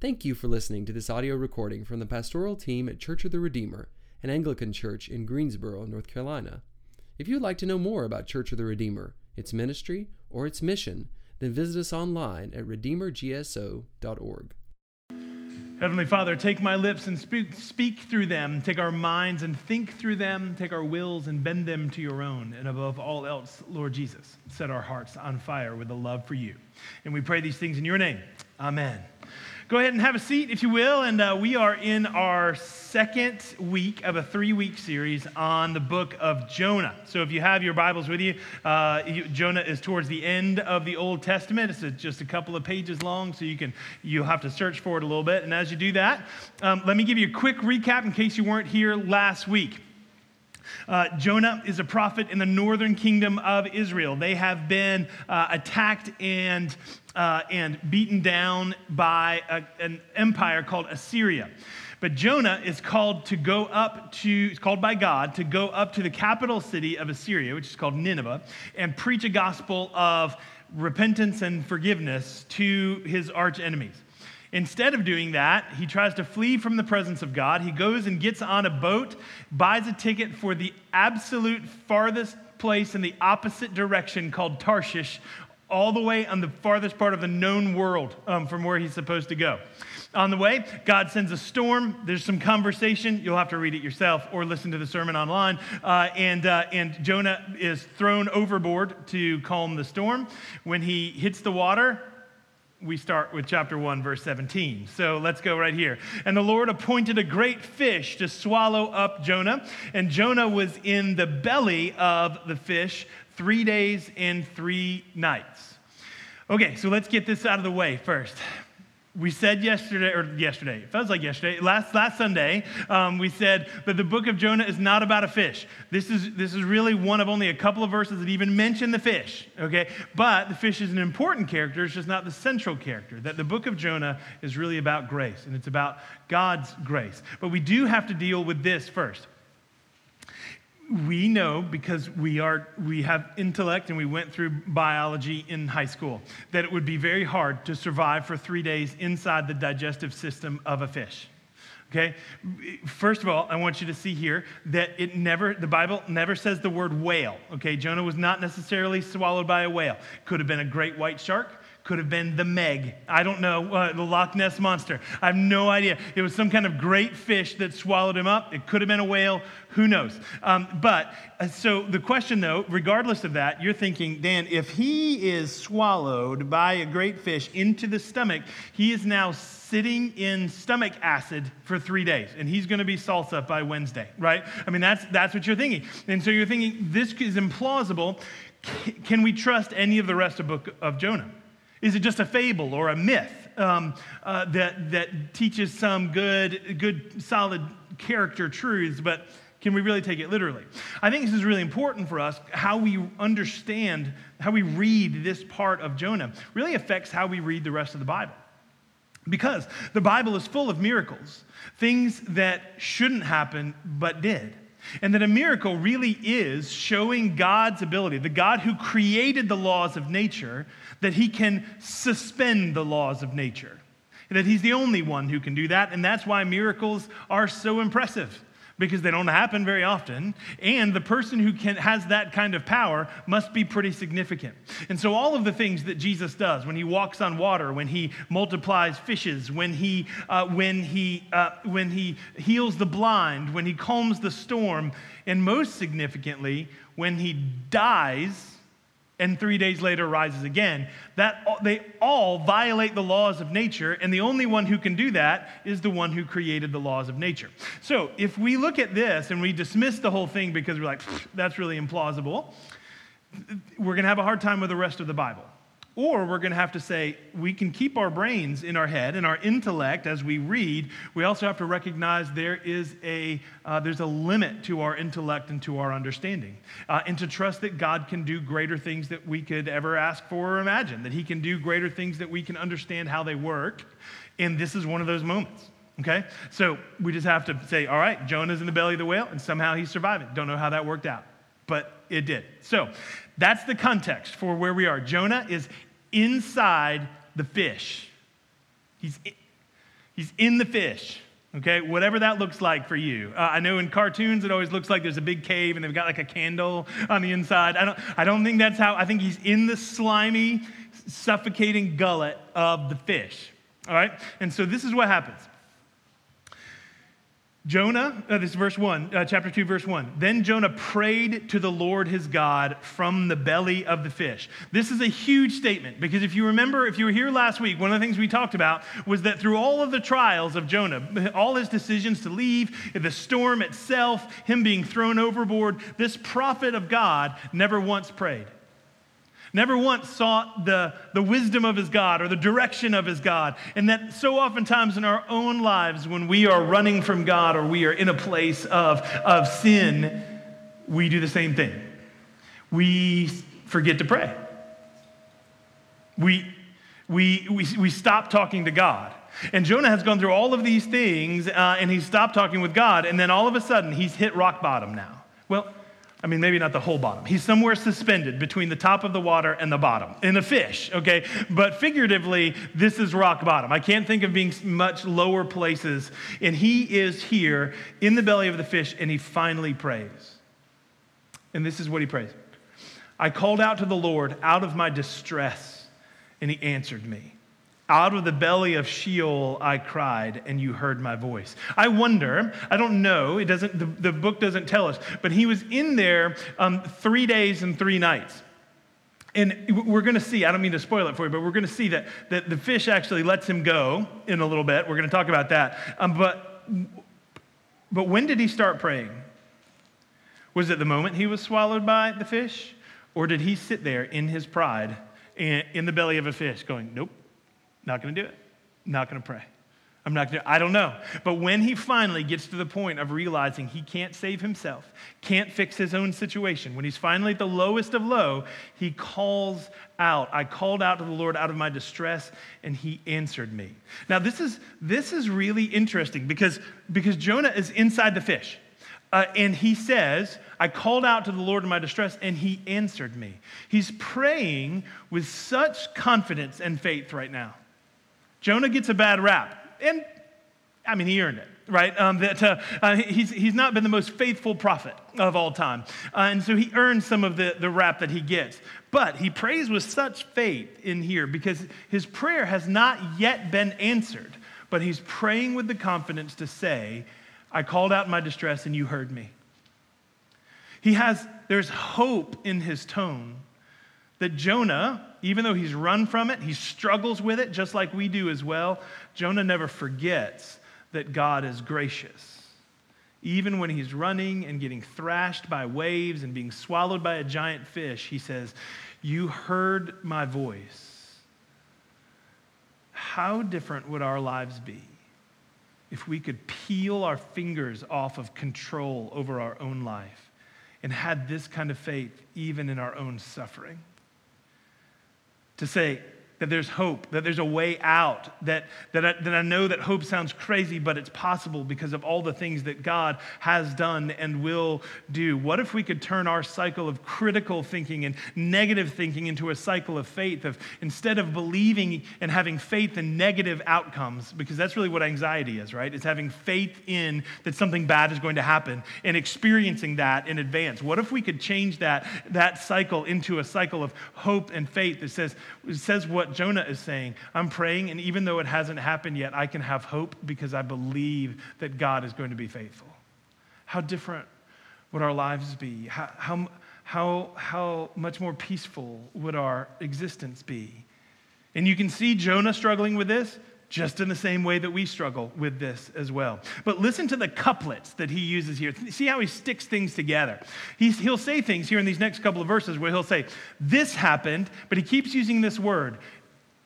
Thank you for listening to this audio recording from the pastoral team at Church of the Redeemer, an Anglican church in Greensboro, North Carolina. If you'd like to know more about Church of the Redeemer, its ministry, or its mission, then visit us online at redeemergso.org. Heavenly Father, take my lips and speak, speak, through them. Take our minds and think through them. Take our wills and bend them to your own. And above all else, Lord Jesus, set our hearts on fire with a love for you. And we pray these things in your name. Amen. Go ahead and have a seat, if you will. And uh, we are in our second week of a three week series on the book of Jonah. So if you have your Bibles with you, uh, you, Jonah is towards the end of the Old Testament. It's a, just a couple of pages long, so you can you'll have to search for it a little bit. And as you do that, um, let me give you a quick recap in case you weren't here last week. Uh, Jonah is a prophet in the northern kingdom of Israel. They have been uh, attacked and, uh, and beaten down by a, an empire called Assyria. But Jonah is called to go up to, called by God to go up to the capital city of Assyria, which is called Nineveh, and preach a gospel of repentance and forgiveness to his arch enemies. Instead of doing that, he tries to flee from the presence of God. He goes and gets on a boat, buys a ticket for the absolute farthest place in the opposite direction called Tarshish, all the way on the farthest part of the known world um, from where he's supposed to go. On the way, God sends a storm. There's some conversation. You'll have to read it yourself or listen to the sermon online. Uh, and, uh, and Jonah is thrown overboard to calm the storm. When he hits the water, we start with chapter 1, verse 17. So let's go right here. And the Lord appointed a great fish to swallow up Jonah. And Jonah was in the belly of the fish three days and three nights. Okay, so let's get this out of the way first we said yesterday, or yesterday, it feels like yesterday, last, last Sunday, um, we said that the book of Jonah is not about a fish. This is, this is really one of only a couple of verses that even mention the fish, okay? But the fish is an important character, it's just not the central character. That the book of Jonah is really about grace, and it's about God's grace. But we do have to deal with this first we know because we are we have intellect and we went through biology in high school that it would be very hard to survive for 3 days inside the digestive system of a fish. Okay? First of all i want you to see here that it never the bible never says the word whale. Okay? Jonah was not necessarily swallowed by a whale. Could have been a great white shark could have been the Meg. I don't know, uh, the Loch Ness Monster. I have no idea. It was some kind of great fish that swallowed him up. It could have been a whale. Who knows? Um, but uh, so the question, though, regardless of that, you're thinking, Dan, if he is swallowed by a great fish into the stomach, he is now sitting in stomach acid for three days, and he's going to be salsa by Wednesday, right? I mean, that's that's what you're thinking, and so you're thinking this is implausible. Can we trust any of the rest of book of Jonah? Is it just a fable or a myth um, uh, that, that teaches some good, good, solid character truths, but can we really take it literally? I think this is really important for us. How we understand, how we read this part of Jonah really affects how we read the rest of the Bible. Because the Bible is full of miracles, things that shouldn't happen but did. And that a miracle really is showing God's ability, the God who created the laws of nature, that he can suspend the laws of nature. That he's the only one who can do that. And that's why miracles are so impressive because they don't happen very often. And the person who can, has that kind of power must be pretty significant. And so, all of the things that Jesus does when he walks on water, when he multiplies fishes, when he, uh, when he, uh, when he heals the blind, when he calms the storm, and most significantly, when he dies and three days later rises again. That they all violate the laws of nature, and the only one who can do that is the one who created the laws of nature. So if we look at this and we dismiss the whole thing because we're like, that's really implausible, we're going to have a hard time with the rest of the Bible. Or we're going to have to say we can keep our brains in our head and our intellect as we read. We also have to recognize there is a, uh, there's a limit to our intellect and to our understanding. Uh, and to trust that God can do greater things that we could ever ask for or imagine, that He can do greater things that we can understand how they work. And this is one of those moments. Okay? So we just have to say, all right, Jonah's in the belly of the whale, and somehow he's surviving. Don't know how that worked out, but it did. So that's the context for where we are. Jonah is inside the fish. He's He's in the fish. Okay, whatever that looks like for you. Uh, I know in cartoons it always looks like there's a big cave and they've got like a candle on the inside. I don't, I don't think that's how, I think he's in the slimy, suffocating gullet of the fish. All right, and so this is what happens. Jonah, uh, this is verse 1, uh, chapter 2, verse 1. Then Jonah prayed to the Lord his God from the belly of the fish. This is a huge statement because if you remember, if you were here last week, one of the things we talked about was that through all of the trials of Jonah, all his decisions to leave, the storm itself, him being thrown overboard, this prophet of God never once prayed never once sought the, the wisdom of his God or the direction of his God. And that so oftentimes in our own lives, when we are running from God or we are in a place of, of sin, we do the same thing. We forget to pray. We, we, we, we stop talking to God. And Jonah has gone through all of these things uh, and he's stopped talking with God, and then all of a sudden he's hit rock bottom now. Well, I mean, maybe not the whole bottom. He's somewhere suspended between the top of the water and the bottom in a fish, okay? But figuratively, this is rock bottom. I can't think of being much lower places. And he is here in the belly of the fish, and he finally prays. And this is what he prays I called out to the Lord out of my distress, and he answered me. Out of the belly of Sheol I cried, and you heard my voice. I wonder, I don't know, it doesn't, the, the book doesn't tell us, but he was in there um, three days and three nights. And we're going to see, I don't mean to spoil it for you, but we're going to see that, that the fish actually lets him go in a little bit. We're going to talk about that. Um, but, but when did he start praying? Was it the moment he was swallowed by the fish? Or did he sit there in his pride in the belly of a fish going, nope, not going to do it. Not going to pray. I'm not going to, I don't know. But when he finally gets to the point of realizing he can't save himself, can't fix his own situation, when he's finally at the lowest of low, he calls out. I called out to the Lord out of my distress, and he answered me. Now, this is, this is really interesting because, because Jonah is inside the fish. Uh, and he says, I called out to the Lord in my distress, and he answered me. He's praying with such confidence and faith right now. Jonah gets a bad rap. And I mean, he earned it, right? Um, that uh, uh, he's, he's not been the most faithful prophet of all time. Uh, and so he earns some of the, the rap that he gets. But he prays with such faith in here because his prayer has not yet been answered. But he's praying with the confidence to say, I called out my distress and you heard me. He has, there's hope in his tone that Jonah, even though he's run from it, he struggles with it just like we do as well. Jonah never forgets that God is gracious. Even when he's running and getting thrashed by waves and being swallowed by a giant fish, he says, You heard my voice. How different would our lives be if we could peel our fingers off of control over our own life and had this kind of faith even in our own suffering? To say, that there's hope, that there's a way out, that, that, I, that I know that hope sounds crazy, but it's possible because of all the things that God has done and will do. What if we could turn our cycle of critical thinking and negative thinking into a cycle of faith, of instead of believing and having faith in negative outcomes, because that's really what anxiety is, right? It's having faith in that something bad is going to happen and experiencing that in advance. What if we could change that, that cycle into a cycle of hope and faith that says, says what Jonah is saying. I'm praying, and even though it hasn't happened yet, I can have hope because I believe that God is going to be faithful. How different would our lives be? How, how, how, how much more peaceful would our existence be? And you can see Jonah struggling with this just in the same way that we struggle with this as well. But listen to the couplets that he uses here. See how he sticks things together. He's, he'll say things here in these next couple of verses where he'll say, This happened, but he keeps using this word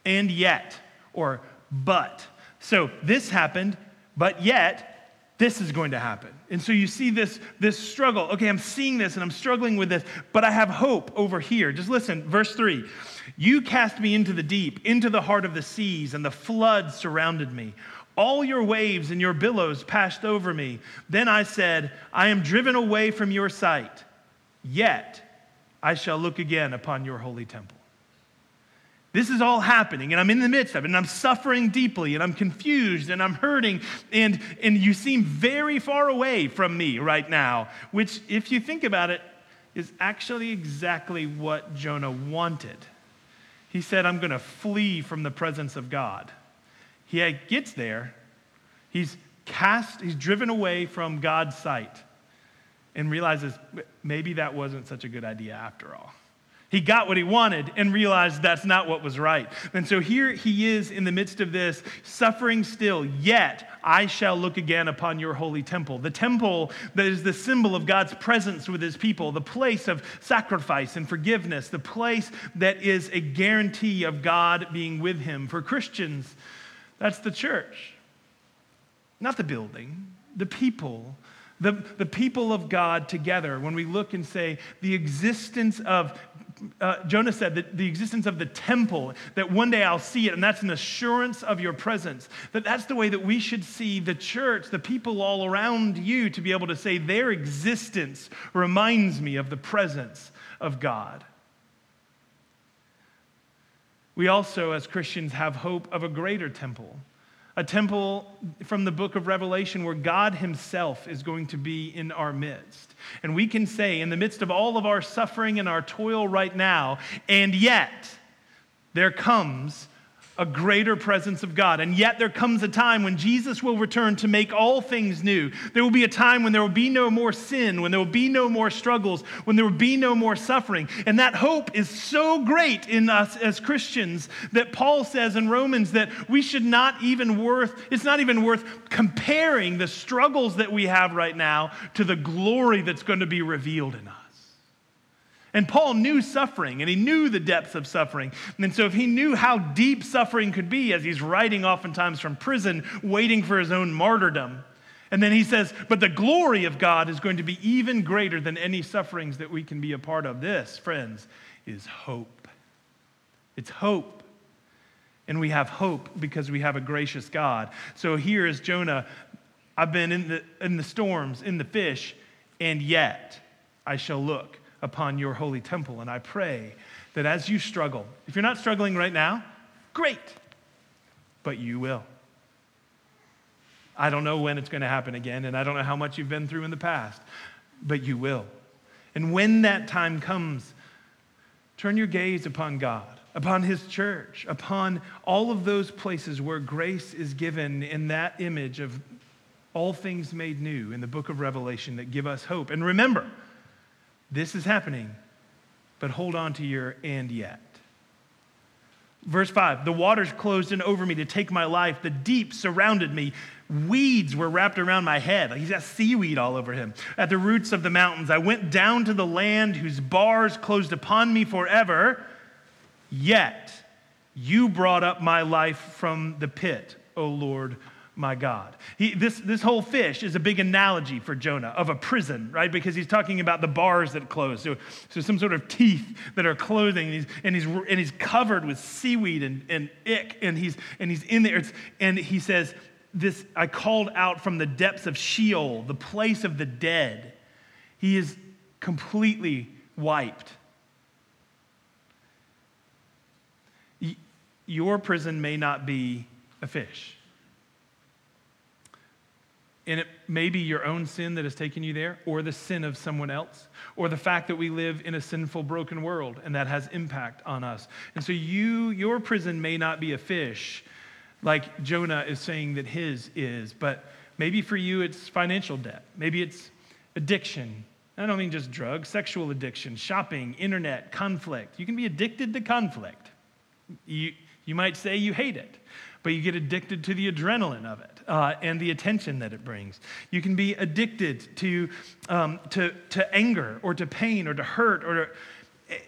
and yet, or but. So this happened, but yet this is going to happen. And so you see this, this struggle. Okay, I'm seeing this and I'm struggling with this, but I have hope over here. Just listen, verse three. You cast me into the deep, into the heart of the seas, and the flood surrounded me. All your waves and your billows passed over me. Then I said, I am driven away from your sight, yet I shall look again upon your holy temple. This is all happening, and I'm in the midst of it, and I'm suffering deeply, and I'm confused, and I'm hurting, and, and you seem very far away from me right now, which, if you think about it, is actually exactly what Jonah wanted. He said, I'm going to flee from the presence of God. He gets there, he's cast, he's driven away from God's sight, and realizes maybe that wasn't such a good idea after all. He got what he wanted and realized that's not what was right. And so here he is in the midst of this, suffering still, yet I shall look again upon your holy temple. The temple that is the symbol of God's presence with his people, the place of sacrifice and forgiveness, the place that is a guarantee of God being with him. For Christians, that's the church, not the building, the people the, the people of God together, when we look and say the existence of uh, Jonah said that the existence of the temple, that one day I'll see it, and that's an assurance of your presence. That that's the way that we should see the church, the people all around you, to be able to say their existence reminds me of the presence of God. We also, as Christians, have hope of a greater temple a temple from the book of Revelation where God Himself is going to be in our midst. And we can say, in the midst of all of our suffering and our toil right now, and yet there comes a greater presence of God. And yet there comes a time when Jesus will return to make all things new. There will be a time when there will be no more sin, when there will be no more struggles, when there will be no more suffering. And that hope is so great in us as Christians that Paul says in Romans that we should not even worth, it's not even worth comparing the struggles that we have right now to the glory that's going to be revealed in us. And Paul knew suffering and he knew the depths of suffering. And so, if he knew how deep suffering could be as he's writing oftentimes from prison, waiting for his own martyrdom, and then he says, But the glory of God is going to be even greater than any sufferings that we can be a part of. This, friends, is hope. It's hope. And we have hope because we have a gracious God. So here is Jonah. I've been in the, in the storms, in the fish, and yet I shall look upon your holy temple. And I pray that as you struggle, if you're not struggling right now, great, but you will. I don't know when it's going to happen again, and I don't know how much you've been through in the past, but you will. And when that time comes, turn your gaze upon God, upon His church, upon all of those places where grace is given in that image of all things made new in the book of Revelation that give us hope. And remember, this is happening, but hold on to your and yet. Verse 5 The waters closed in over me to take my life. The deep surrounded me. Weeds were wrapped around my head. He's got seaweed all over him. At the roots of the mountains, I went down to the land whose bars closed upon me forever. Yet you brought up my life from the pit, O Lord my God. He, this, this whole fish is a big analogy for Jonah of a prison, right? Because he's talking about the bars that close. So, so some sort of teeth that are closing, and he's, and he's, and he's covered with seaweed and, and ick, and he's, and he's in there. It's, and he says, this, I called out from the depths of Sheol, the place of the dead. He is completely wiped. Your prison may not be a fish. And it may be your own sin that has taken you there, or the sin of someone else, or the fact that we live in a sinful, broken world, and that has impact on us. And so you, your prison may not be a fish, like Jonah is saying that his is, but maybe for you it's financial debt. Maybe it's addiction. I don't mean just drugs, sexual addiction, shopping, internet, conflict. You can be addicted to conflict. You, you might say you hate it, but you get addicted to the adrenaline of it uh, and the attention that it brings. You can be addicted to, um, to, to anger or to pain or to hurt or to,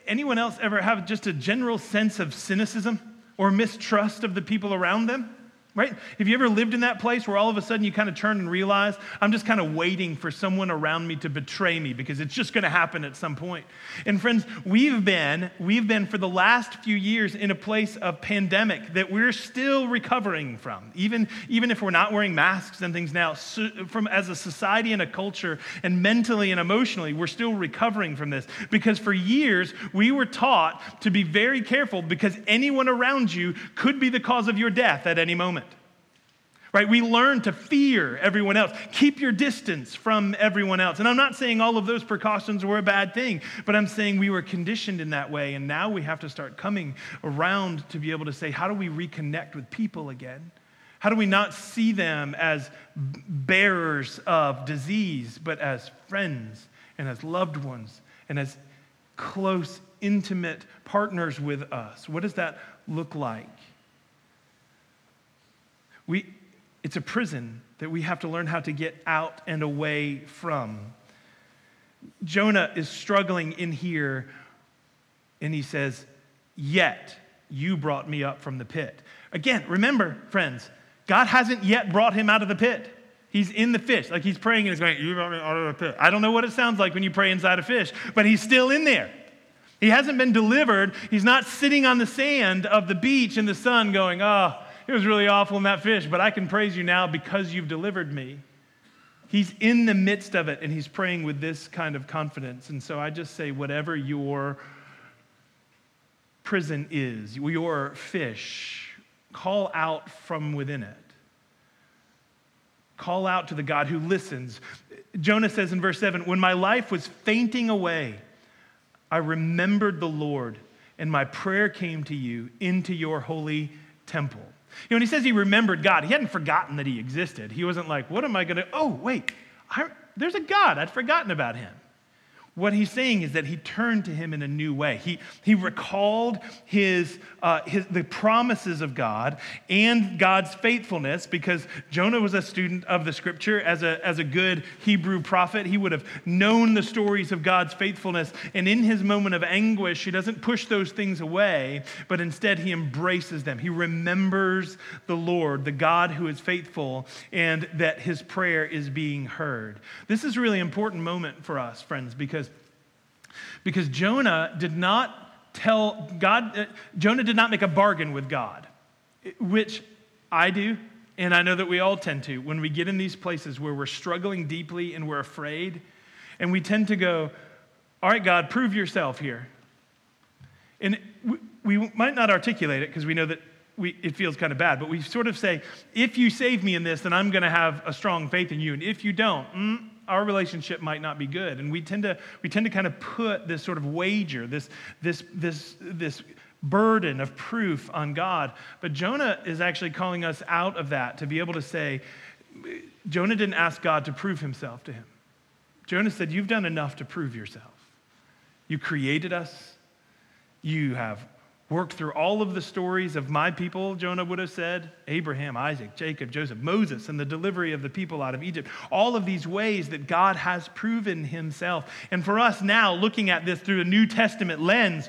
anyone else ever have just a general sense of cynicism or mistrust of the people around them? Right? Have you ever lived in that place where all of a sudden you kind of turn and realize, I'm just kind of waiting for someone around me to betray me because it's just going to happen at some point? And friends, we've been, we've been for the last few years in a place of pandemic that we're still recovering from. Even, even if we're not wearing masks and things now, so, from as a society and a culture and mentally and emotionally, we're still recovering from this because for years we were taught to be very careful because anyone around you could be the cause of your death at any moment right? We learn to fear everyone else. Keep your distance from everyone else. And I'm not saying all of those precautions were a bad thing, but I'm saying we were conditioned in that way. And now we have to start coming around to be able to say, how do we reconnect with people again? How do we not see them as bearers of disease, but as friends and as loved ones and as close, intimate partners with us? What does that look like? We, it's a prison that we have to learn how to get out and away from. Jonah is struggling in here, and he says, Yet you brought me up from the pit. Again, remember, friends, God hasn't yet brought him out of the pit. He's in the fish. Like he's praying and he's going, You brought me out of the pit. I don't know what it sounds like when you pray inside a fish, but he's still in there. He hasn't been delivered. He's not sitting on the sand of the beach in the sun going, Oh, it was really awful in that fish, but I can praise you now because you've delivered me. He's in the midst of it and he's praying with this kind of confidence. And so I just say, whatever your prison is, your fish, call out from within it. Call out to the God who listens. Jonah says in verse 7 When my life was fainting away, I remembered the Lord, and my prayer came to you into your holy temple. You know, when he says he remembered God, he hadn't forgotten that he existed. He wasn't like, what am I going to, oh, wait, I, there's a God. I'd forgotten about him. What he's saying is that he turned to him in a new way. He, he recalled his, uh, his, the promises of God and God's faithfulness because Jonah was a student of the scripture. As a, as a good Hebrew prophet, he would have known the stories of God's faithfulness. And in his moment of anguish, he doesn't push those things away, but instead he embraces them. He remembers the Lord, the God who is faithful, and that his prayer is being heard. This is a really important moment for us, friends, because because Jonah did not tell God, uh, Jonah did not make a bargain with God, which I do, and I know that we all tend to when we get in these places where we're struggling deeply and we're afraid, and we tend to go, All right, God, prove yourself here. And we, we might not articulate it because we know that we, it feels kind of bad, but we sort of say, If you save me in this, then I'm going to have a strong faith in you. And if you don't, mm, our relationship might not be good. And we tend to, we tend to kind of put this sort of wager, this, this, this, this burden of proof on God. But Jonah is actually calling us out of that to be able to say, Jonah didn't ask God to prove himself to him. Jonah said, You've done enough to prove yourself. You created us. You have worked through all of the stories of my people, Jonah would have said Abraham, Isaac, Jacob, Joseph, Moses, and the delivery of the people out of Egypt. All of these ways that God has proven himself. And for us now, looking at this through a New Testament lens,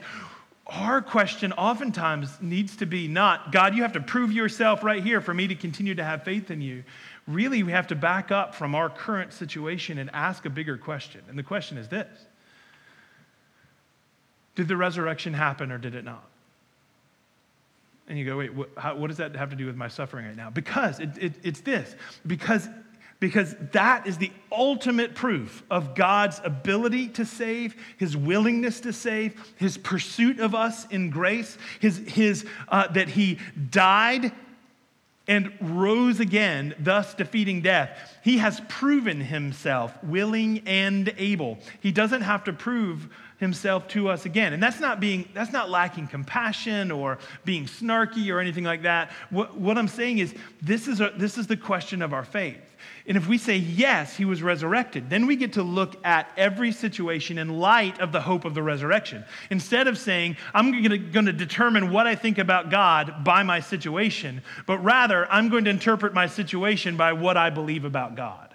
our question oftentimes needs to be not, God, you have to prove yourself right here for me to continue to have faith in you. Really, we have to back up from our current situation and ask a bigger question. And the question is this Did the resurrection happen or did it not? And you go, wait, what, how, what, does that have to do with my suffering right now? Because it, it, it's this. Because, because that is the ultimate proof of God's ability to save, his willingness to save, his pursuit of us in grace, his, his, uh, that he died and rose again, thus defeating death. He has proven himself willing and able. He doesn't have to prove himself to us again. And that's not being that's not lacking compassion or being snarky or anything like that. What, what I'm saying is this is a, this is the question of our faith. And if we say yes, he was resurrected, then we get to look at every situation in light of the hope of the resurrection. Instead of saying, I'm going to determine what I think about God by my situation, but rather, I'm going to interpret my situation by what I believe about God.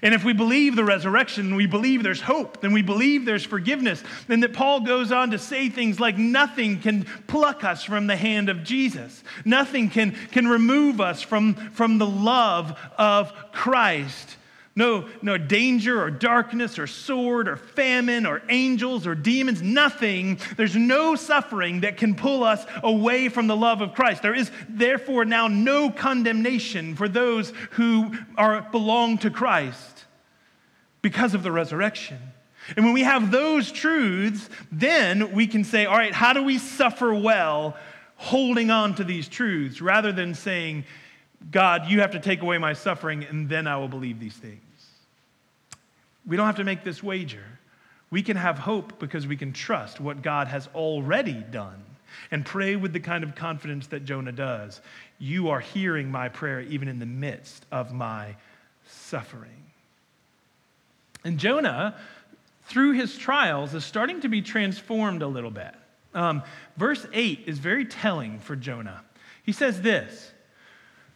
And if we believe the resurrection, we believe there's hope, then we believe there's forgiveness. Then that Paul goes on to say things like nothing can pluck us from the hand of Jesus. Nothing can, can remove us from, from the love of Christ. No, no danger or darkness or sword or famine or angels or demons, nothing. There's no suffering that can pull us away from the love of Christ. There is therefore now no condemnation for those who are belong to Christ because of the resurrection. And when we have those truths, then we can say, all right, how do we suffer well holding on to these truths rather than saying, God, you have to take away my suffering, and then I will believe these things. We don't have to make this wager. We can have hope because we can trust what God has already done and pray with the kind of confidence that Jonah does. You are hearing my prayer even in the midst of my suffering. And Jonah, through his trials, is starting to be transformed a little bit. Um, verse 8 is very telling for Jonah. He says this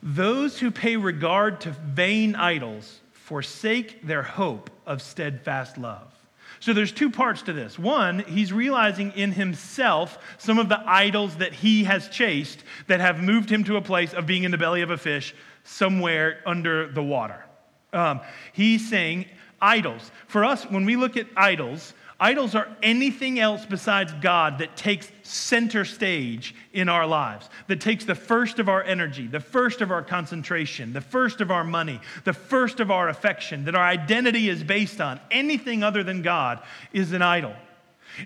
those who pay regard to vain idols forsake their hope of steadfast love. So there's two parts to this. One, he's realizing in himself some of the idols that he has chased that have moved him to a place of being in the belly of a fish somewhere under the water. Um, he's saying idols. For us, when we look at idols, Idols are anything else besides God that takes center stage in our lives, that takes the first of our energy, the first of our concentration, the first of our money, the first of our affection, that our identity is based on. Anything other than God is an idol.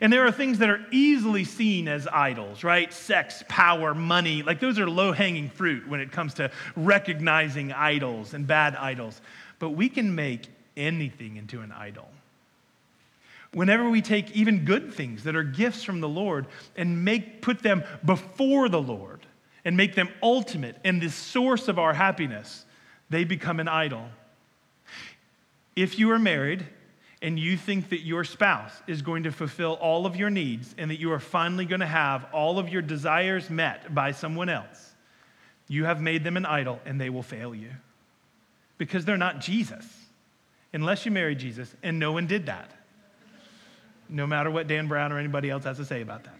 And there are things that are easily seen as idols, right? Sex, power, money. Like those are low hanging fruit when it comes to recognizing idols and bad idols. But we can make anything into an idol. Whenever we take even good things that are gifts from the Lord and make, put them before the Lord and make them ultimate and the source of our happiness, they become an idol. If you are married and you think that your spouse is going to fulfill all of your needs and that you are finally going to have all of your desires met by someone else, you have made them an idol and they will fail you. Because they're not Jesus. Unless you marry Jesus, and no one did that no matter what Dan Brown or anybody else has to say about that.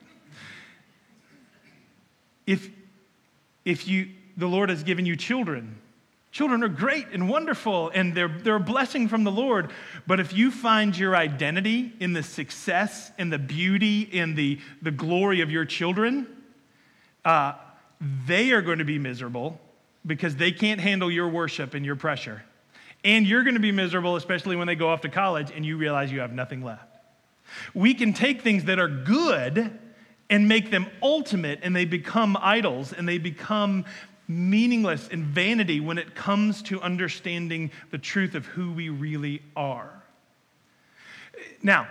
If, if you, the Lord has given you children, children are great and wonderful and they're, they're a blessing from the Lord. But if you find your identity in the success and the beauty and the, the glory of your children, uh, they are going to be miserable because they can't handle your worship and your pressure. And you're going to be miserable, especially when they go off to college and you realize you have nothing left. We can take things that are good and make them ultimate, and they become idols and they become meaningless and vanity when it comes to understanding the truth of who we really are. Now,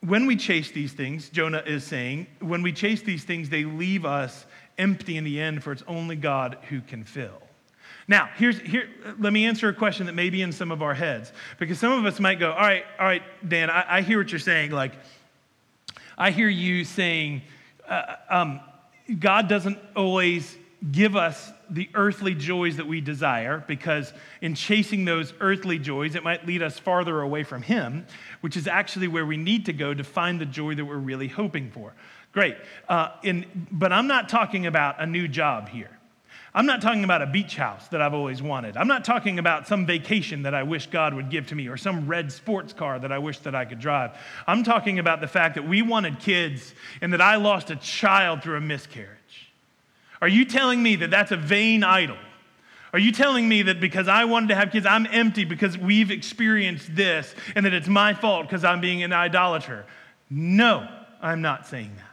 when we chase these things, Jonah is saying, when we chase these things, they leave us empty in the end, for it's only God who can fill. Now, here's, here, let me answer a question that may be in some of our heads. Because some of us might go, all right, all right, Dan, I, I hear what you're saying. Like, I hear you saying, uh, um, God doesn't always give us the earthly joys that we desire because in chasing those earthly joys, it might lead us farther away from Him, which is actually where we need to go to find the joy that we're really hoping for. Great. Uh, in, but I'm not talking about a new job here. I'm not talking about a beach house that I've always wanted. I'm not talking about some vacation that I wish God would give to me or some red sports car that I wish that I could drive. I'm talking about the fact that we wanted kids and that I lost a child through a miscarriage. Are you telling me that that's a vain idol? Are you telling me that because I wanted to have kids, I'm empty because we've experienced this and that it's my fault because I'm being an idolater? No, I'm not saying that.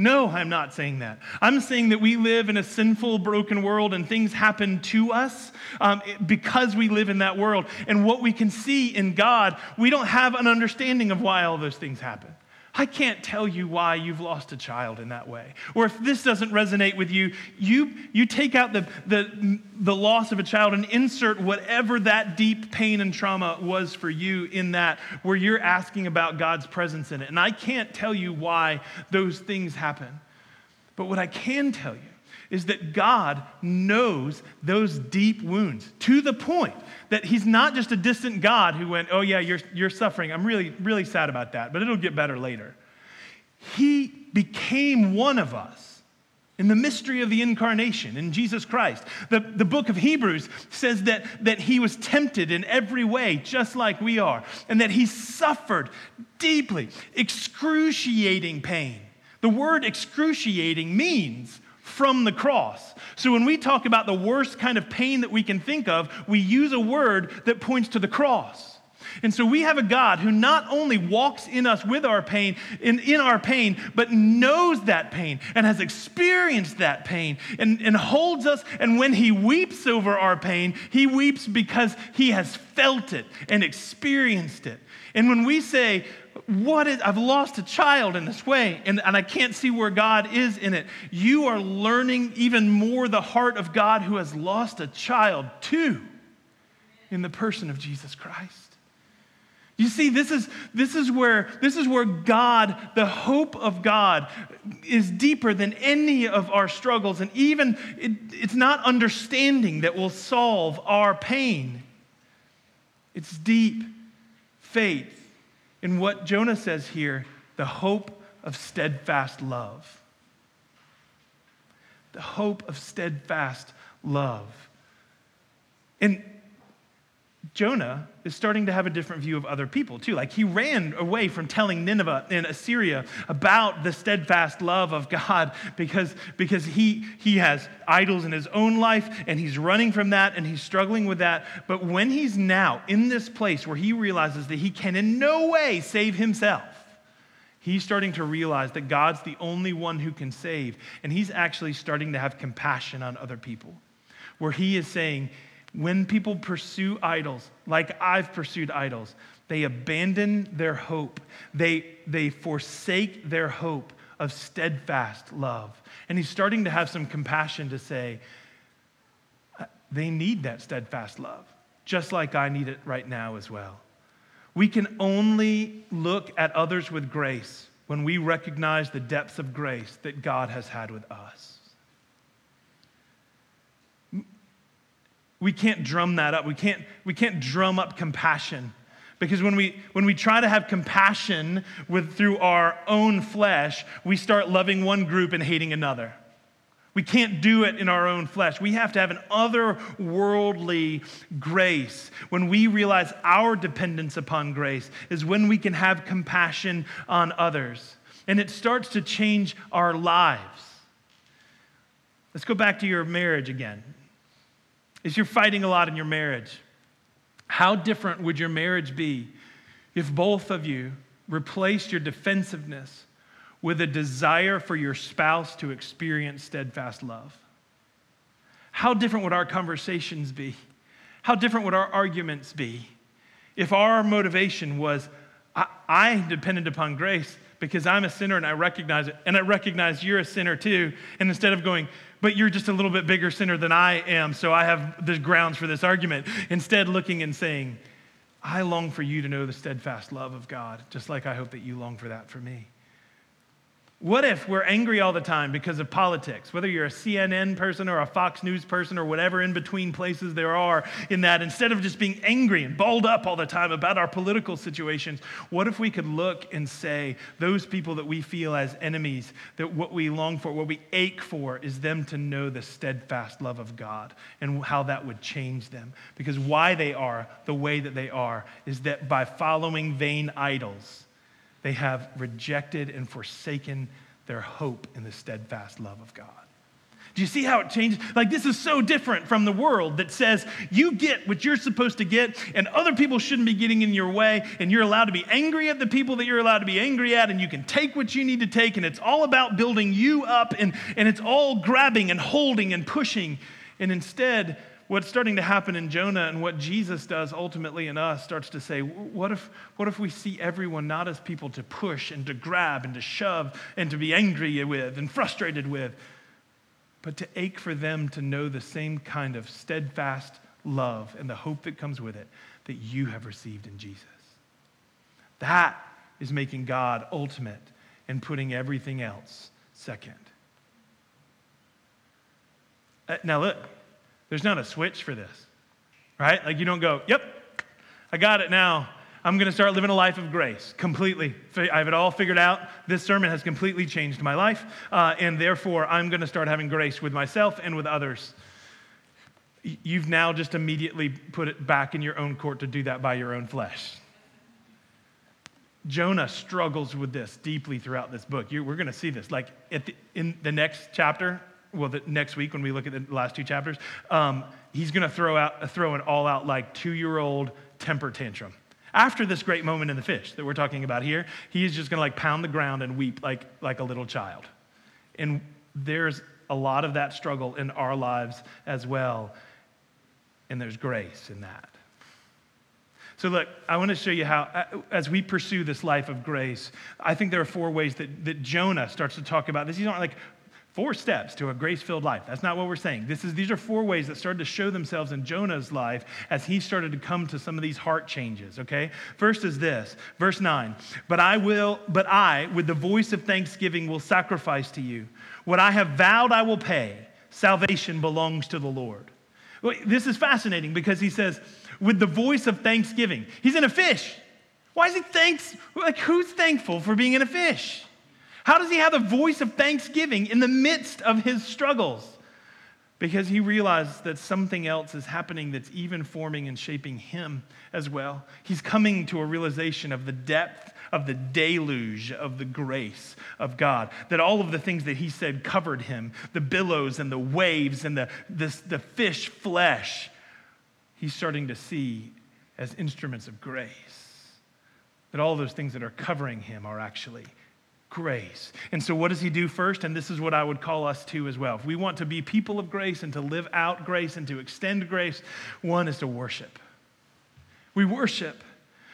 No, I'm not saying that. I'm saying that we live in a sinful, broken world and things happen to us um, because we live in that world. And what we can see in God, we don't have an understanding of why all those things happen. I can't tell you why you've lost a child in that way. Or if this doesn't resonate with you, you, you take out the, the, the loss of a child and insert whatever that deep pain and trauma was for you in that, where you're asking about God's presence in it. And I can't tell you why those things happen. But what I can tell you is that God knows those deep wounds to the point that He's not just a distant God who went, Oh, yeah, you're, you're suffering. I'm really, really sad about that, but it'll get better later. He became one of us in the mystery of the incarnation in Jesus Christ. The, the book of Hebrews says that, that he was tempted in every way, just like we are, and that he suffered deeply, excruciating pain. The word excruciating means from the cross. So when we talk about the worst kind of pain that we can think of, we use a word that points to the cross. And so we have a God who not only walks in us with our pain, in, in our pain, but knows that pain and has experienced that pain and, and holds us. And when he weeps over our pain, he weeps because he has felt it and experienced it. And when we say, what is, I've lost a child in this way, and, and I can't see where God is in it. You are learning even more the heart of God who has lost a child too in the person of Jesus Christ. You see, this is, this, is where, this is where God, the hope of God, is deeper than any of our struggles. And even it, it's not understanding that will solve our pain, it's deep faith in what Jonah says here the hope of steadfast love. The hope of steadfast love. And Jonah is starting to have a different view of other people too. Like he ran away from telling Nineveh in Assyria about the steadfast love of God because, because he, he has idols in his own life and he's running from that and he's struggling with that. But when he's now in this place where he realizes that he can in no way save himself, he's starting to realize that God's the only one who can save. And he's actually starting to have compassion on other people, where he is saying, when people pursue idols, like I've pursued idols, they abandon their hope. They, they forsake their hope of steadfast love. And he's starting to have some compassion to say, uh, they need that steadfast love, just like I need it right now as well. We can only look at others with grace when we recognize the depths of grace that God has had with us. We can't drum that up. We can't, we can't drum up compassion. Because when we, when we try to have compassion with, through our own flesh, we start loving one group and hating another. We can't do it in our own flesh. We have to have an otherworldly grace. When we realize our dependence upon grace is when we can have compassion on others. And it starts to change our lives. Let's go back to your marriage again is you're fighting a lot in your marriage. How different would your marriage be if both of you replaced your defensiveness with a desire for your spouse to experience steadfast love? How different would our conversations be? How different would our arguments be if our motivation was, I, I depended upon grace because I'm a sinner and I recognize it, and I recognize you're a sinner too. And instead of going, but you're just a little bit bigger sinner than I am, so I have the grounds for this argument. Instead, looking and saying, I long for you to know the steadfast love of God, just like I hope that you long for that for me. What if we're angry all the time because of politics? Whether you're a CNN person or a Fox News person or whatever in between places there are in that, instead of just being angry and balled up all the time about our political situations, what if we could look and say, those people that we feel as enemies, that what we long for, what we ache for, is them to know the steadfast love of God and how that would change them? Because why they are the way that they are is that by following vain idols, they have rejected and forsaken their hope in the steadfast love of God. Do you see how it changes? Like, this is so different from the world that says you get what you're supposed to get, and other people shouldn't be getting in your way, and you're allowed to be angry at the people that you're allowed to be angry at, and you can take what you need to take, and it's all about building you up, and, and it's all grabbing and holding and pushing. And instead, what's starting to happen in Jonah and what Jesus does ultimately in us starts to say, what if, what if we see everyone not as people to push and to grab and to shove and to be angry with and frustrated with, but to ache for them to know the same kind of steadfast love and the hope that comes with it that you have received in Jesus? That is making God ultimate and putting everything else second. Uh, now, look, there's not a switch for this, right? Like, you don't go, yep, I got it now. I'm going to start living a life of grace completely. I have it all figured out. This sermon has completely changed my life, uh, and therefore I'm going to start having grace with myself and with others. You've now just immediately put it back in your own court to do that by your own flesh. Jonah struggles with this deeply throughout this book. You, we're going to see this. Like the, in the next chapter, well, the next week when we look at the last two chapters, um, he's going to throw out, throw an all-out like two-year-old temper tantrum. After this great moment in the fish that we're talking about here, he is just going to like pound the ground and weep like, like a little child. And there's a lot of that struggle in our lives as well. And there's grace in that. So, look, I want to show you how, uh, as we pursue this life of grace, I think there are four ways that, that Jonah starts to talk about this. These aren't like four steps to a grace filled life. That's not what we're saying. This is, these are four ways that started to show themselves in Jonah's life as he started to come to some of these heart changes, okay? First is this, verse 9. But I will, but I, with the voice of thanksgiving, will sacrifice to you. What I have vowed, I will pay. Salvation belongs to the Lord. This is fascinating because he says, with the voice of thanksgiving. He's in a fish. Why is he thanks? Like, who's thankful for being in a fish? How does he have a voice of thanksgiving in the midst of his struggles? Because he realized that something else is happening that's even forming and shaping him as well. He's coming to a realization of the depth of the deluge of the grace of God. That all of the things that he said covered him the billows and the waves and the, the, the fish flesh he's starting to see as instruments of grace. That all those things that are covering him are actually grace. And so, what does he do first? And this is what I would call us to as well. If we want to be people of grace and to live out grace and to extend grace, one is to worship. We worship.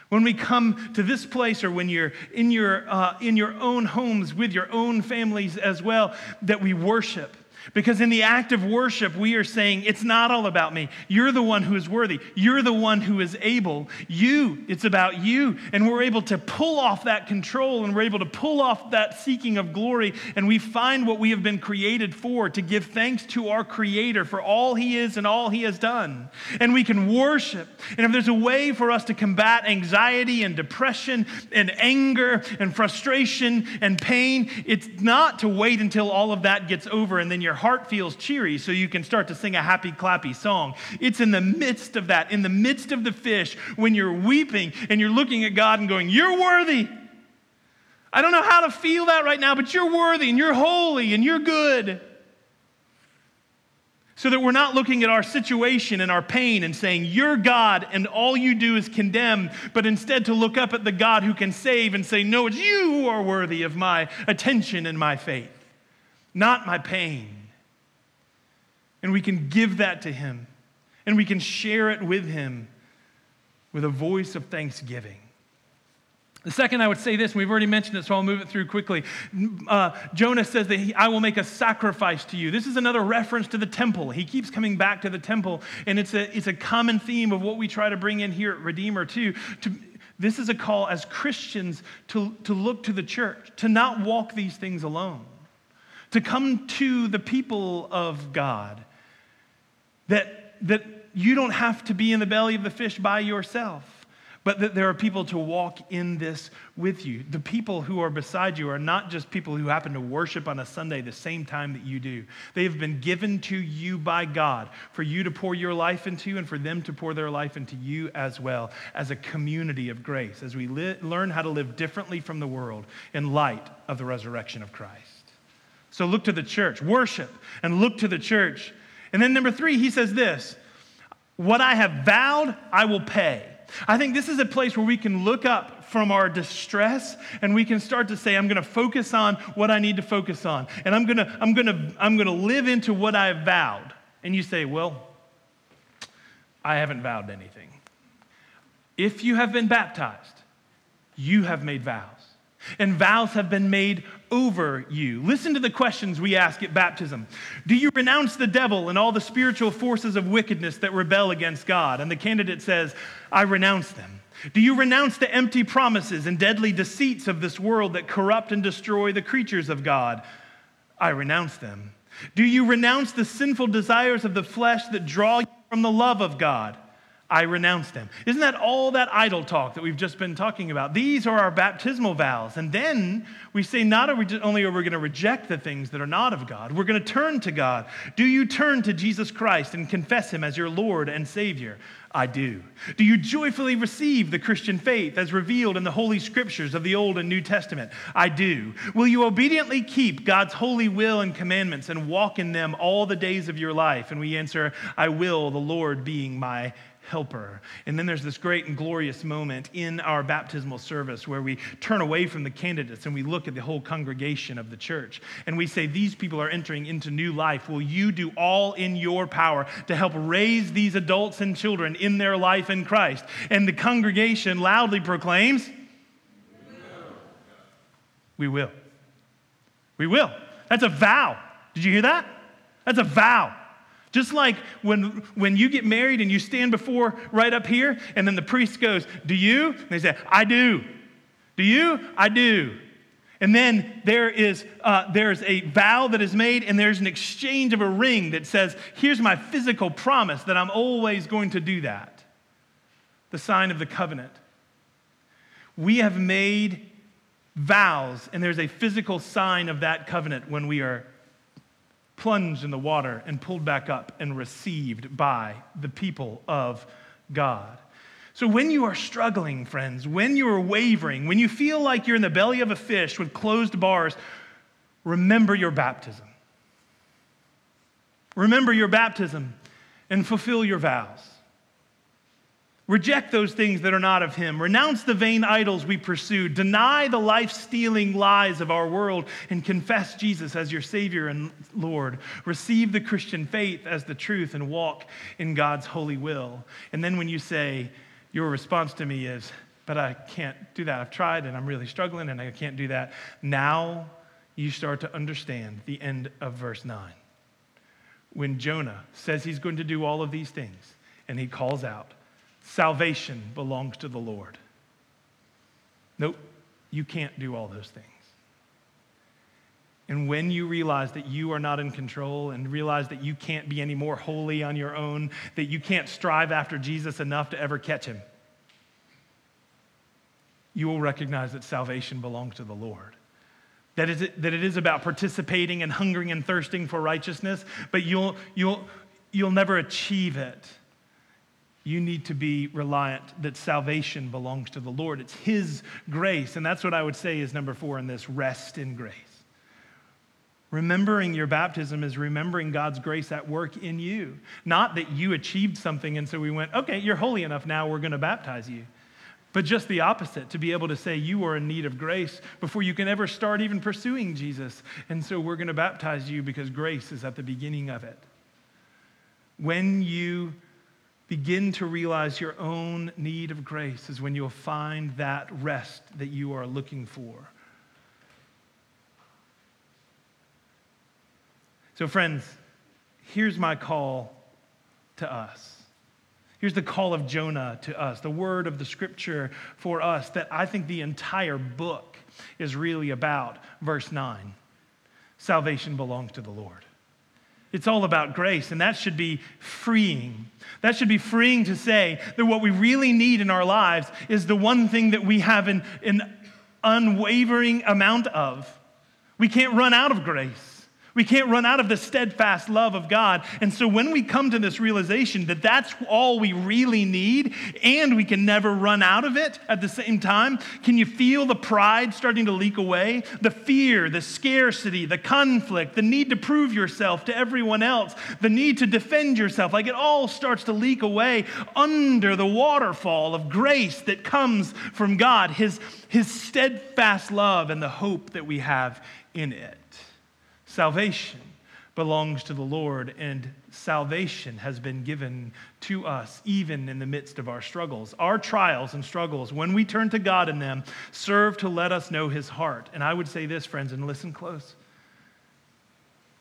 When we come to this place, or when you're in your, uh, in your own homes with your own families as well, that we worship. Because in the act of worship, we are saying, It's not all about me. You're the one who is worthy. You're the one who is able. You, it's about you. And we're able to pull off that control and we're able to pull off that seeking of glory. And we find what we have been created for to give thanks to our Creator for all He is and all He has done. And we can worship. And if there's a way for us to combat anxiety and depression and anger and frustration and pain, it's not to wait until all of that gets over and then you're heart feels cheery so you can start to sing a happy, clappy song. It's in the midst of that, in the midst of the fish, when you're weeping and you're looking at God and going, You're worthy. I don't know how to feel that right now, but you're worthy and you're holy and you're good. So that we're not looking at our situation and our pain and saying, You're God, and all you do is condemn, but instead to look up at the God who can save and say, No, it's you who are worthy of my attention and my faith, not my pain. And we can give that to Him. And we can share it with Him with a voice of thanksgiving. The second, I would say this, and we've already mentioned it, so I'll move it through quickly. Uh, Jonah says that he, I will make a sacrifice to you. This is another reference to the temple. He keeps coming back to the temple, and it's a, it's a common theme of what we try to bring in here at Redeemer, too. To, this is a call as Christians to, to look to the church, to not walk these things alone, to come to the people of God that, that you don't have to be in the belly of the fish by yourself, but that there are people to walk in this with you. The people who are beside you are not just people who happen to worship on a Sunday the same time that you do. They have been given to you by God for you to pour your life into and for them to pour their life into you as well as a community of grace as we li- learn how to live differently from the world in light of the resurrection of Christ. So look to the church, worship, and look to the church and then number three, he says this What I have vowed, I will pay. I think this is a place where we can look up from our distress and we can start to say, I'm going to focus on what I need to focus on. And I'm going to, I'm going to, I'm going to live into what I have vowed. And you say, Well, I haven't vowed anything. If you have been baptized, you have made vows. And vows have been made over you. Listen to the questions we ask at baptism Do you renounce the devil and all the spiritual forces of wickedness that rebel against God? And the candidate says, I renounce them. Do you renounce the empty promises and deadly deceits of this world that corrupt and destroy the creatures of God? I renounce them. Do you renounce the sinful desires of the flesh that draw you from the love of God? I renounce them. Isn't that all that idle talk that we've just been talking about? These are our baptismal vows. And then we say, not only are we going to reject the things that are not of God, we're going to turn to God. Do you turn to Jesus Christ and confess him as your Lord and Savior? I do. Do you joyfully receive the Christian faith as revealed in the Holy Scriptures of the Old and New Testament? I do. Will you obediently keep God's holy will and commandments and walk in them all the days of your life? And we answer, I will, the Lord being my helper. And then there's this great and glorious moment in our baptismal service where we turn away from the candidates and we look at the whole congregation of the church. And we say, These people are entering into new life. Will you do all in your power to help raise these adults and children in their life in Christ? And the congregation loudly proclaims, We will. We will. That's a vow. Did you hear that? That's a vow. Just like when, when you get married and you stand before right up here, and then the priest goes, Do you? And they say, I do. Do you? I do. And then there is uh, there's a vow that is made, and there's an exchange of a ring that says, Here's my physical promise that I'm always going to do that. The sign of the covenant. We have made vows, and there's a physical sign of that covenant when we are plunged in the water and pulled back up and received by the people of God. So, when you are struggling, friends, when you are wavering, when you feel like you're in the belly of a fish with closed bars, remember your baptism. Remember your baptism and fulfill your vows. Reject those things that are not of Him. Renounce the vain idols we pursue. Deny the life stealing lies of our world and confess Jesus as your Savior and Lord. Receive the Christian faith as the truth and walk in God's holy will. And then when you say, your response to me is, but I can't do that. I've tried and I'm really struggling and I can't do that. Now you start to understand the end of verse 9. When Jonah says he's going to do all of these things and he calls out, Salvation belongs to the Lord. Nope, you can't do all those things. And when you realize that you are not in control and realize that you can't be any more holy on your own, that you can't strive after Jesus enough to ever catch him, you will recognize that salvation belongs to the Lord. That, is, that it is about participating and hungering and thirsting for righteousness, but you'll, you'll, you'll never achieve it you need to be reliant that salvation belongs to the Lord. It's His grace. And that's what I would say is number four in this rest in grace. Remembering your baptism is remembering God's grace at work in you. Not that you achieved something and so we went, okay, you're holy enough now, we're going to baptize you. But just the opposite, to be able to say you are in need of grace before you can ever start even pursuing Jesus. And so we're going to baptize you because grace is at the beginning of it. When you begin to realize your own need of grace is when you'll find that rest that you are looking for. So, friends, here's my call to us. Here's the call of Jonah to us, the word of the scripture for us that I think the entire book is really about. Verse 9 Salvation belongs to the Lord. It's all about grace, and that should be freeing. That should be freeing to say that what we really need in our lives is the one thing that we have an, an unwavering amount of. We can't run out of grace. We can't run out of the steadfast love of God. And so when we come to this realization that that's all we really need and we can never run out of it at the same time, can you feel the pride starting to leak away? The fear, the scarcity, the conflict, the need to prove yourself to everyone else, the need to defend yourself. Like it all starts to leak away under the waterfall of grace that comes from God, His, His steadfast love and the hope that we have in it. Salvation belongs to the Lord, and salvation has been given to us even in the midst of our struggles. Our trials and struggles, when we turn to God in them, serve to let us know His heart. And I would say this, friends, and listen close.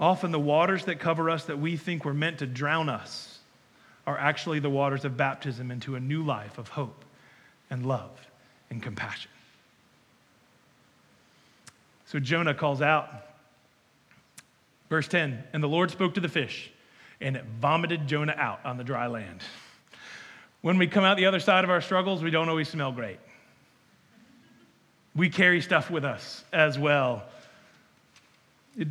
Often the waters that cover us that we think were meant to drown us are actually the waters of baptism into a new life of hope and love and compassion. So Jonah calls out Verse 10 And the Lord spoke to the fish, and it vomited Jonah out on the dry land. When we come out the other side of our struggles, we don't always smell great. We carry stuff with us as well. It,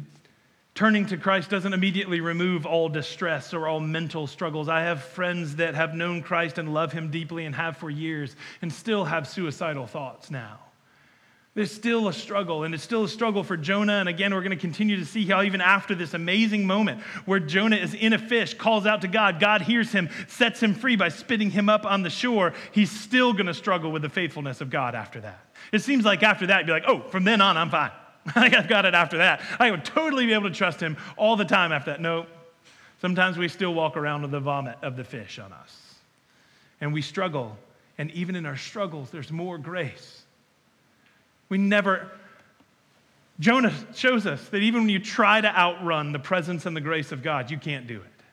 turning to Christ doesn't immediately remove all distress or all mental struggles. I have friends that have known Christ and love him deeply and have for years and still have suicidal thoughts now. There's still a struggle, and it's still a struggle for Jonah. And again, we're going to continue to see how, even after this amazing moment where Jonah is in a fish, calls out to God, God hears him, sets him free by spitting him up on the shore, he's still going to struggle with the faithfulness of God after that. It seems like after that, you'd be like, oh, from then on, I'm fine. I've got it after that. I would totally be able to trust him all the time after that. No, sometimes we still walk around with the vomit of the fish on us. And we struggle. And even in our struggles, there's more grace. We never, Jonah shows us that even when you try to outrun the presence and the grace of God, you can't do it.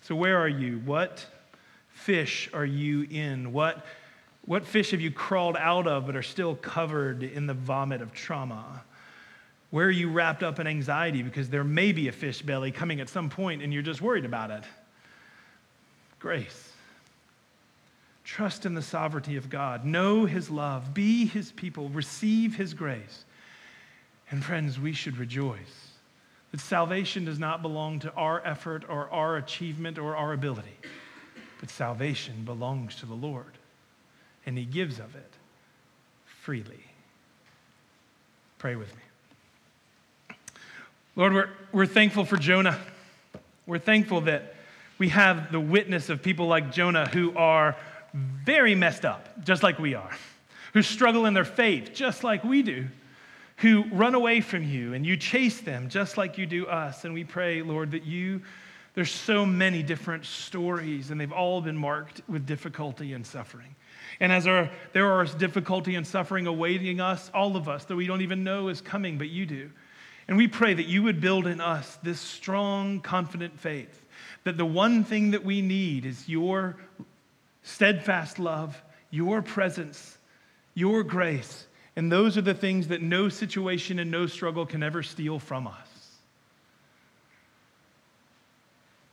So, where are you? What fish are you in? What, what fish have you crawled out of but are still covered in the vomit of trauma? Where are you wrapped up in anxiety because there may be a fish belly coming at some point and you're just worried about it? Grace. Trust in the sovereignty of God. Know his love. Be his people. Receive his grace. And friends, we should rejoice that salvation does not belong to our effort or our achievement or our ability, but salvation belongs to the Lord, and he gives of it freely. Pray with me. Lord, we're, we're thankful for Jonah. We're thankful that we have the witness of people like Jonah who are very messed up, just like we are, who struggle in their faith, just like we do, who run away from you and you chase them, just like you do us. And we pray, Lord, that you, there's so many different stories, and they've all been marked with difficulty and suffering. And as our, there are difficulty and suffering awaiting us, all of us, that we don't even know is coming, but you do. And we pray that you would build in us this strong, confident faith that the one thing that we need is your steadfast love, your presence, your grace. And those are the things that no situation and no struggle can ever steal from us.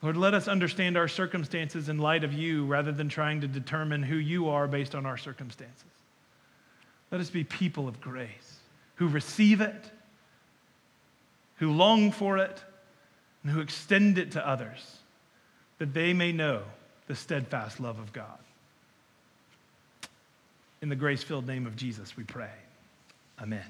Lord, let us understand our circumstances in light of you rather than trying to determine who you are based on our circumstances. Let us be people of grace who receive it, who long for it, and who extend it to others that they may know the steadfast love of God. In the grace filled name of Jesus, we pray. Amen.